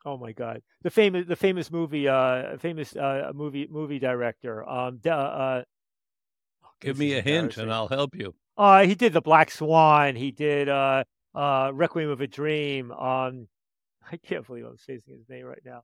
B: Oh my God, the famous the famous movie uh famous uh movie movie director um uh, uh
A: give me a hint and I'll help you.
B: Uh he did the Black Swan. He did uh uh Requiem of a Dream. Um I can't believe I'm facing his name right now.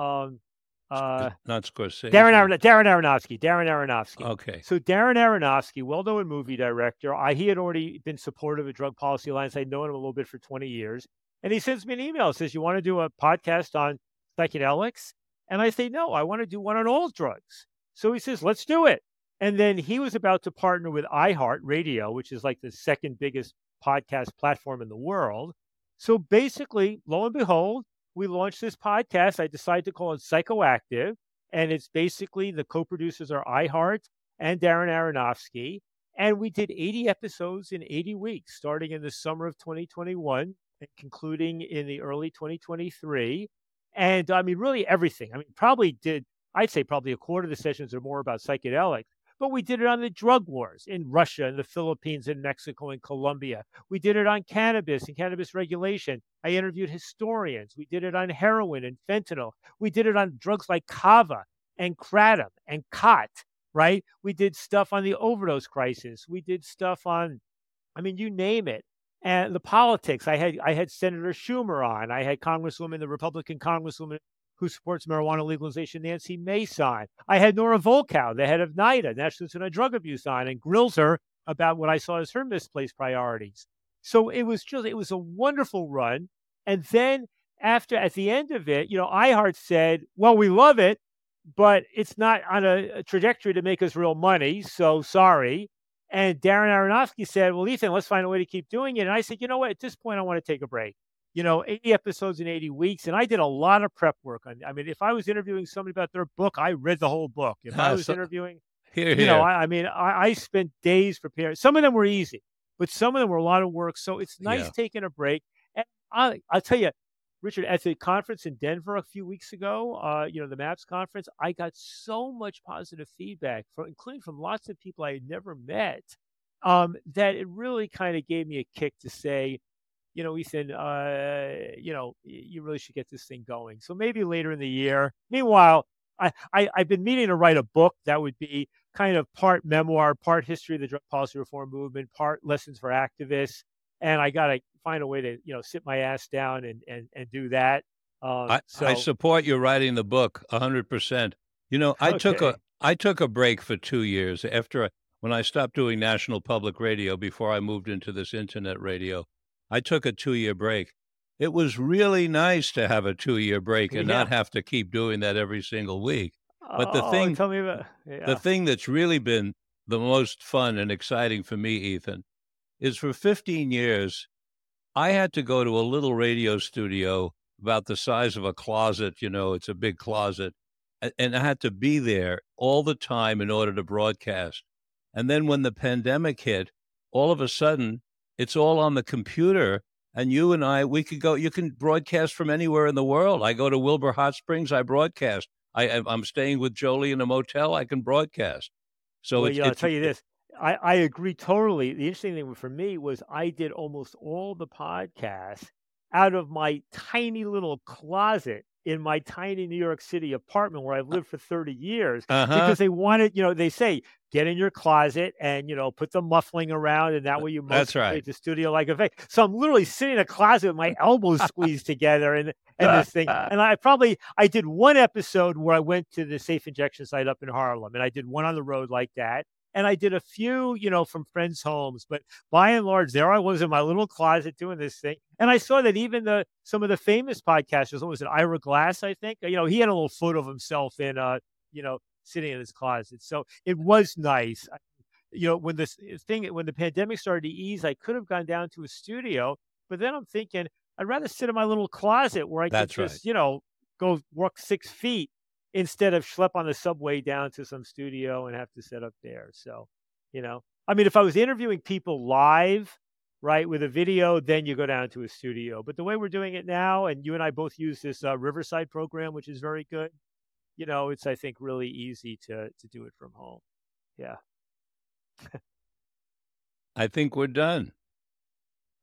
B: Um uh,
A: not Scorsese.
B: Darren Aron- Darren Aronofsky. Darren Aronofsky.
A: Okay.
B: So Darren Aronofsky, well-known movie director, I, he had already been supportive of Drug Policy Alliance. I'd known him a little bit for 20 years, and he sends me an email. Says, "You want to do a podcast on psychedelics?" And I say, "No, I want to do one on all drugs." So he says, "Let's do it." And then he was about to partner with iHeart Radio, which is like the second biggest podcast platform in the world. So basically, lo and behold, we launched this podcast. I decided to call it Psychoactive. And it's basically the co producers are iHeart and Darren Aronofsky. And we did 80 episodes in 80 weeks, starting in the summer of 2021 and concluding in the early 2023. And I mean, really everything. I mean, probably did, I'd say probably a quarter of the sessions are more about psychedelics but we did it on the drug wars in Russia and the Philippines and Mexico and Colombia. We did it on cannabis and cannabis regulation. I interviewed historians. We did it on heroin and fentanyl. We did it on drugs like kava and kratom and khat, right? We did stuff on the overdose crisis. We did stuff on, I mean, you name it. And the politics, I had I had Senator Schumer on. I had Congresswoman, the Republican Congresswoman who supports marijuana legalization, Nancy Mace on. I had Nora Volkow, the head of NIDA, National Institute on Drug Abuse, on, and grills her about what I saw as her misplaced priorities. So it was just, it was a wonderful run. And then after, at the end of it, you know, iHeart said, well, we love it, but it's not on a, a trajectory to make us real money. So sorry. And Darren Aronofsky said, well, Ethan, let's find a way to keep doing it. And I said, you know what? At this point, I want to take a break you know, 80 episodes in 80 weeks. And I did a lot of prep work on I mean, if I was interviewing somebody about their book, I read the whole book. If I was so, interviewing
A: here,
B: you know, I, I mean, I, I, spent days preparing. Some of them were easy, but some of them were a lot of work. So it's nice yeah. taking a break. And I I'll tell you, Richard, at the conference in Denver a few weeks ago, uh, you know, the MAPS conference, I got so much positive feedback from including from lots of people I had never met. Um, that it really kind of gave me a kick to say, you know, Ethan, uh, you know, you really should get this thing going. So maybe later in the year. Meanwhile, I, I have been meaning to write a book that would be kind of part memoir, part history of the drug policy reform movement, part lessons for activists. And I got to find a way to, you know, sit my ass down and and, and do that.
A: Um, I, so, I support you writing the book hundred percent. You know, I okay. took a I took a break for two years after I, when I stopped doing national public radio before I moved into this internet radio. I took a two year break. It was really nice to have a two year break and yeah. not have to keep doing that every single week. But the
B: oh,
A: thing,
B: tell me about yeah.
A: the thing that's really been the most fun and exciting for me, Ethan, is for 15 years, I had to go to a little radio studio about the size of a closet. You know, it's a big closet. And I had to be there all the time in order to broadcast. And then when the pandemic hit, all of a sudden, it's all on the computer. And you and I, we could go. You can broadcast from anywhere in the world. I go to Wilbur Hot Springs. I broadcast. I, I'm staying with Jolie in a motel. I can broadcast. So
B: well,
A: it's,
B: you know,
A: it's,
B: I'll tell you this. I, I agree totally. The interesting thing for me was I did almost all the podcasts out of my tiny little closet in my tiny New York City apartment where I've uh lived for 30 years uh-huh. because they wanted, you know, they say, get in your closet and, you know, put the muffling around and that way you
A: That's right.
B: the studio like a. So I'm literally sitting in a closet with my elbows squeezed together and, and this thing. And I probably, I did one episode where I went to the safe injection site up in Harlem and I did one on the road like that and I did a few, you know, from friends' homes. But by and large, there I was in my little closet doing this thing, and I saw that even the some of the famous podcasters, what was it, Ira Glass, I think, you know, he had a little photo of himself in, uh, you know, sitting in his closet. So it was nice. You know, when this thing, when the pandemic started to ease, I could have gone down to a studio, but then I'm thinking I'd rather sit in my little closet where I
A: That's
B: could just,
A: right.
B: you know, go walk six feet instead of schlep on the subway down to some studio and have to set up there. So, you know, I mean, if I was interviewing people live, right, with a video, then you go down to a studio. But the way we're doing it now, and you and I both use this uh, Riverside program, which is very good. You know, it's I think really easy to to do it from home. Yeah.
A: I think we're done.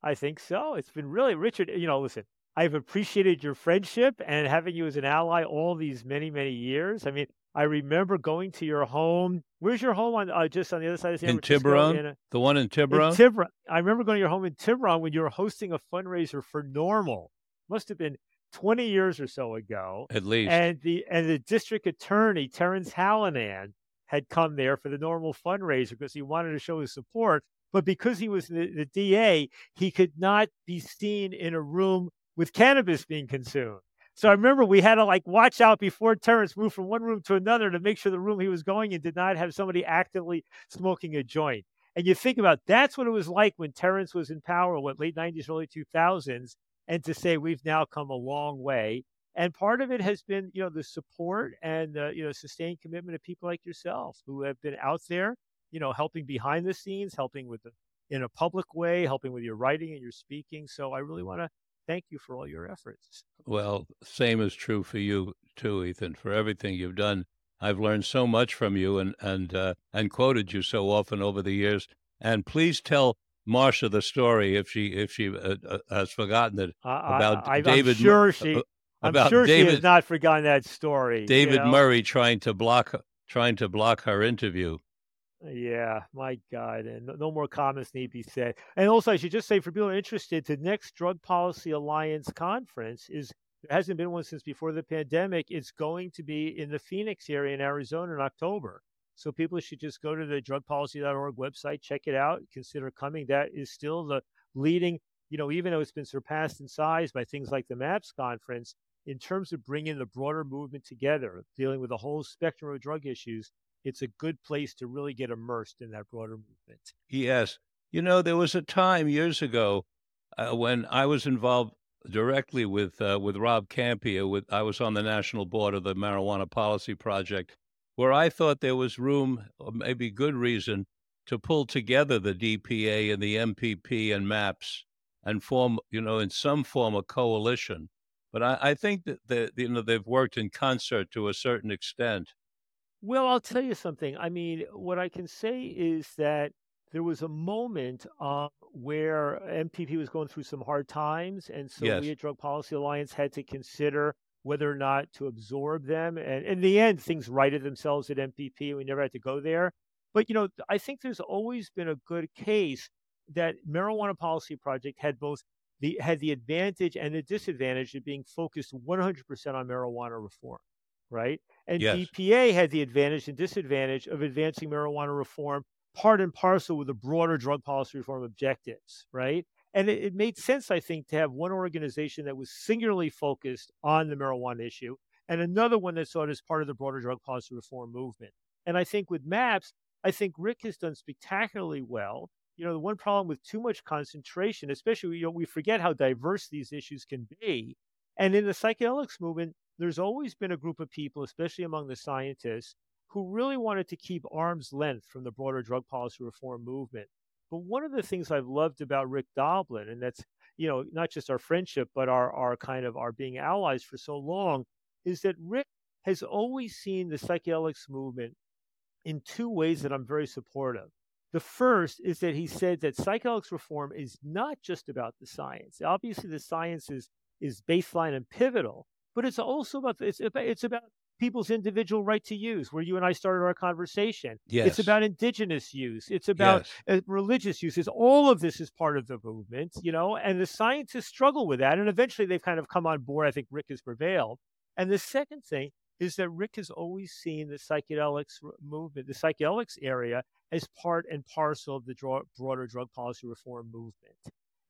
B: I think so. It's been really Richard. You know, listen, I've appreciated your friendship and having you as an ally all these many, many years. I mean, I remember going to your home. Where's your home on uh, just on the other side of San
A: in
B: Francisco?
A: Tiburon,
B: In,
A: the one in
B: in
A: Tiburon.
B: Tiburon. I remember going to your home in Tiburon when you were hosting a fundraiser for NORML. Must have been 20 years or so ago.
A: at least.
B: And the and the district attorney, Terrence Hallinan, had come there for the NORML fundraiser because he wanted to show his support. But because he was the, the DA, he could not be seen in a room with cannabis being consumed. So I remember we had to like watch out before Terrence moved from one room to another to make sure the room he was going in did not have somebody actively smoking a joint. And you think about that's what it was like when Terrence was in power, what late 90s, early 2000s, and to say we've now come a long way. And part of it has been, you know, the support and uh, you know sustained commitment of people like yourself who have been out there, you know, helping behind the scenes, helping with the in a public way, helping with your writing and your speaking. So I really want to thank you for all your efforts.
A: Well, same is true for you too, Ethan. For everything you've done, I've learned so much from you and and uh, and quoted you so often over the years. And please tell Marcia the story if she if she uh, uh, has forgotten it about
B: I, I,
A: David.
B: I'm sure she.
A: uh,
B: I'm sure she has not forgotten that story. you
A: David
B: know?
A: Murray trying to block trying to block her interview.
B: Yeah, my God. And no, more comments need be said. And also, I should just say for people interested, the next Drug Policy Alliance conference is there hasn't been one since before the pandemic. It's going to be in the Phoenix area in Arizona in October. So people should just go to the drugpolicy.org website, check it out, consider coming. That is still the leading, you know, even though it's been surpassed in size by things like the MAPS conference, in terms of bringing the broader movement together, dealing with the whole spectrum of drug issues, it's a good place to really get immersed in that broader movement.
A: Yes, you know there was a time years ago uh, when I was involved directly with uh, with Rob Kampia. With I was on the national board of the Marijuana Policy Project, where I thought there was room, maybe good reason, to pull together the DPA and the MPP and MAPS and form, you know, in some form a coalition. But I, I think that the, you know they've worked in concert to a certain extent.
B: Well, I'll tell you something. I mean, what I can say is that there was a moment uh, where MPP was going through some hard times, and so
A: Yes.
B: we at Drug Policy Alliance had to consider whether or not to absorb them. And in the end, things righted themselves at MPP, and we never had to go there. But you know, I think there's always been a good case that Marijuana Policy Project had both the had the advantage and the disadvantage of being focused 100% on marijuana reform, right? And
A: Yes.
B: DPA had the advantage and disadvantage of advancing marijuana reform part and parcel with the broader drug policy reform objectives, right? And it, it made sense, I think, to have one organization that was singularly focused on the marijuana issue and another one that saw it as part of the broader drug policy reform movement. And I think with MAPS, I think Rick has done spectacularly well. You know, the one problem with too much concentration, especially, you know, we forget how diverse these issues can be. And in the psychedelics movement, there's always been a group of people, especially among the scientists, who really wanted to keep arm's length from the broader drug policy reform movement. But one of the things I've loved about Rick Doblin, and that's you know not just our friendship, but our our kind of our being allies for so long, is that Rick has always seen the psychedelics movement in two ways that I'm very supportive. The first is that he said that psychedelics reform is not just about the science. Obviously, the science is is baseline and pivotal, but it's also about it's about, it's about people's individual right to use. Where you and I started our conversation,
A: Yes.
B: it's about indigenous use. It's about
A: yes.
B: uh, religious uses. All of this is part of the movement, you know, and the scientists struggle with that. And eventually they've kind of come on board. I think Rick has prevailed. And the second thing is that Rick has always seen the psychedelics movement, the psychedelics area, as part and parcel of the draw, broader drug policy reform movement.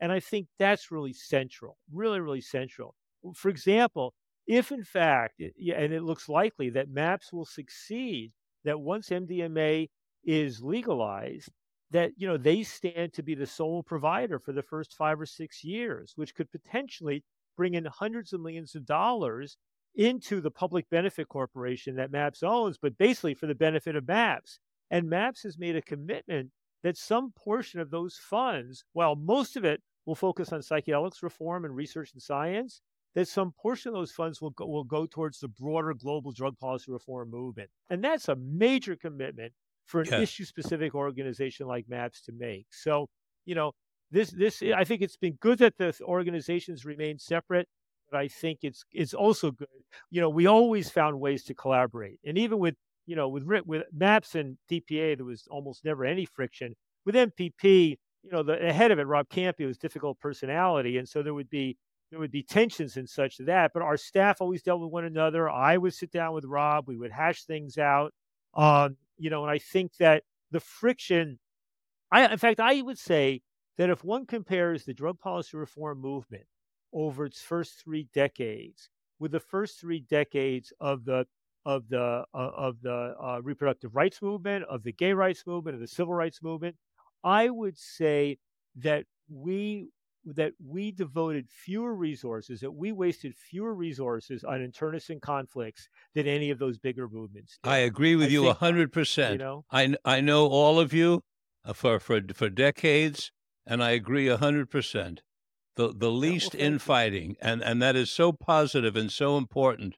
B: And I think that's really central, really, really central. For example, if in fact, and it looks likely that MAPS will succeed, that once MDMA is legalized, that you know they stand to be the sole provider for the first five or six years, which could potentially bring in hundreds of millions of dollars into the public benefit corporation that MAPS owns, but basically for the benefit of MAPS. And MAPS has made a commitment that some portion of those funds, while most of it will focus on psychedelics reform and research and science, that some portion of those funds will go, will go towards the broader global drug policy reform movement. And that's a major commitment for an
A: Yes.
B: issue specific organization like MAPS to make. So, you know, this this I think it's been good that the organizations remain separate, but I think it's it's also good. You know, we always found ways to collaborate, and even with you know with with MAPS and DPA, there was almost never any friction. With MPP, you know, the, head of it, Rob Campi, was difficult personality, and so there would be there would be tensions and such that. But our staff always dealt with one another. I would sit down with Rob. We would hash things out. Um, you know, and I think that the friction. I, in fact, I would say that if one compares the drug policy reform movement over its first three decades with the first three decades of the of the uh, of the uh, reproductive rights movement, of the gay rights movement, of the civil rights movement, I would say that we that we devoted fewer resources, that we wasted fewer resources on internecine conflicts than any of those bigger movements.
A: Did. I agree with I you a hundred percent. You know, I I know all of you uh, for for for decades, and I agree a hundred percent. The the least yeah, well, infighting, and and that is so positive and so important,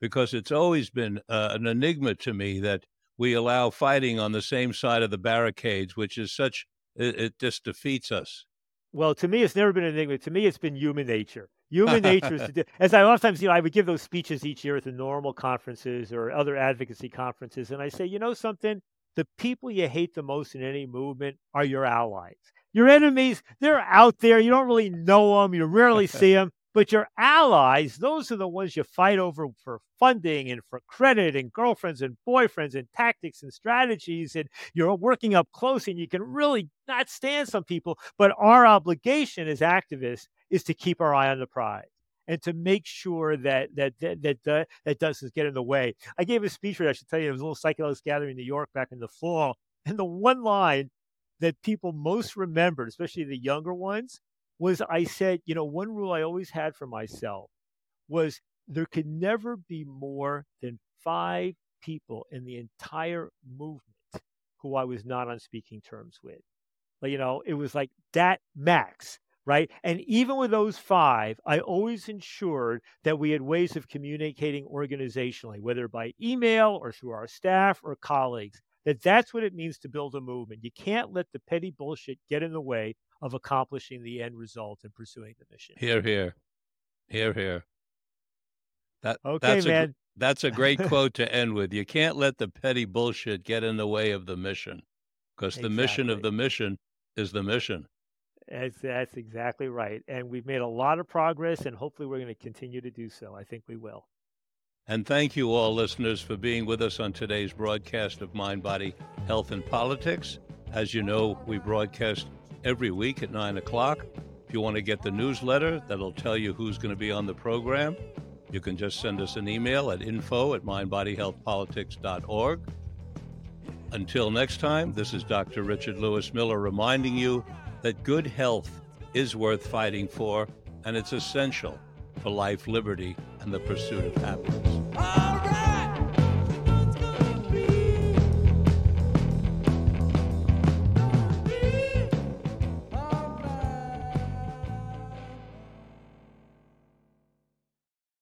A: because it's always been uh, an enigma to me that we allow fighting on the same side of the barricades, which is such it, it just defeats us.
B: Well, to me, it's never been an enigma. To me, it's been human nature. Human nature is to do, as I oftentimes, you know, I would give those speeches each year at the NORML conferences or other advocacy conferences, and I say, you know something, the people you hate the most in any movement are your allies. Your enemies, they're out there. You don't really know them. You rarely see them. But your allies, those are the ones you fight over for funding and for credit and girlfriends and boyfriends and tactics and strategies. And you're working up close and you can really not stand some people. But our obligation as activists is to keep our eye on the prize and to make sure that that that that, uh, that, that doesn't get in the way. I gave a speech where I should tell you, it was a little psychedelics gathering in New York back in the fall. And the one line that people most remembered, especially the younger ones, was I said, you know, one rule I always had for myself was there could never be more than five people in the entire movement who I was not on speaking terms with. Like, you know, it was like that max, right? And even with those five, I always ensured that we had ways of communicating organizationally, whether by email or through our staff or colleagues, that that's what it means to build a movement. You can't let the petty bullshit get in the way of accomplishing the end result and pursuing the mission.
A: Here, here, here, here.
B: That okay,
A: that's
B: man.
A: A, that's a great quote to end with. You can't let the petty bullshit get in the way of the mission, because the exactly. mission of the mission is the mission.
B: That's, that's exactly right. And we've made a lot of progress, and hopefully, we're going to continue to do so. I think we will.
A: And thank you, all listeners, for being with us on today's broadcast of Mind, Body, Health, and Politics. As you know, we broadcast every week at 9 o'clock. If you want to get the newsletter that'll tell you who's going to be on the program, you can just send us an email at info at mindbodyhealthpolitics.org. Until next time, this is Dr. Richard Lewis Miller reminding you that good health is worth fighting for, and it's essential for life, liberty, and the pursuit of happiness.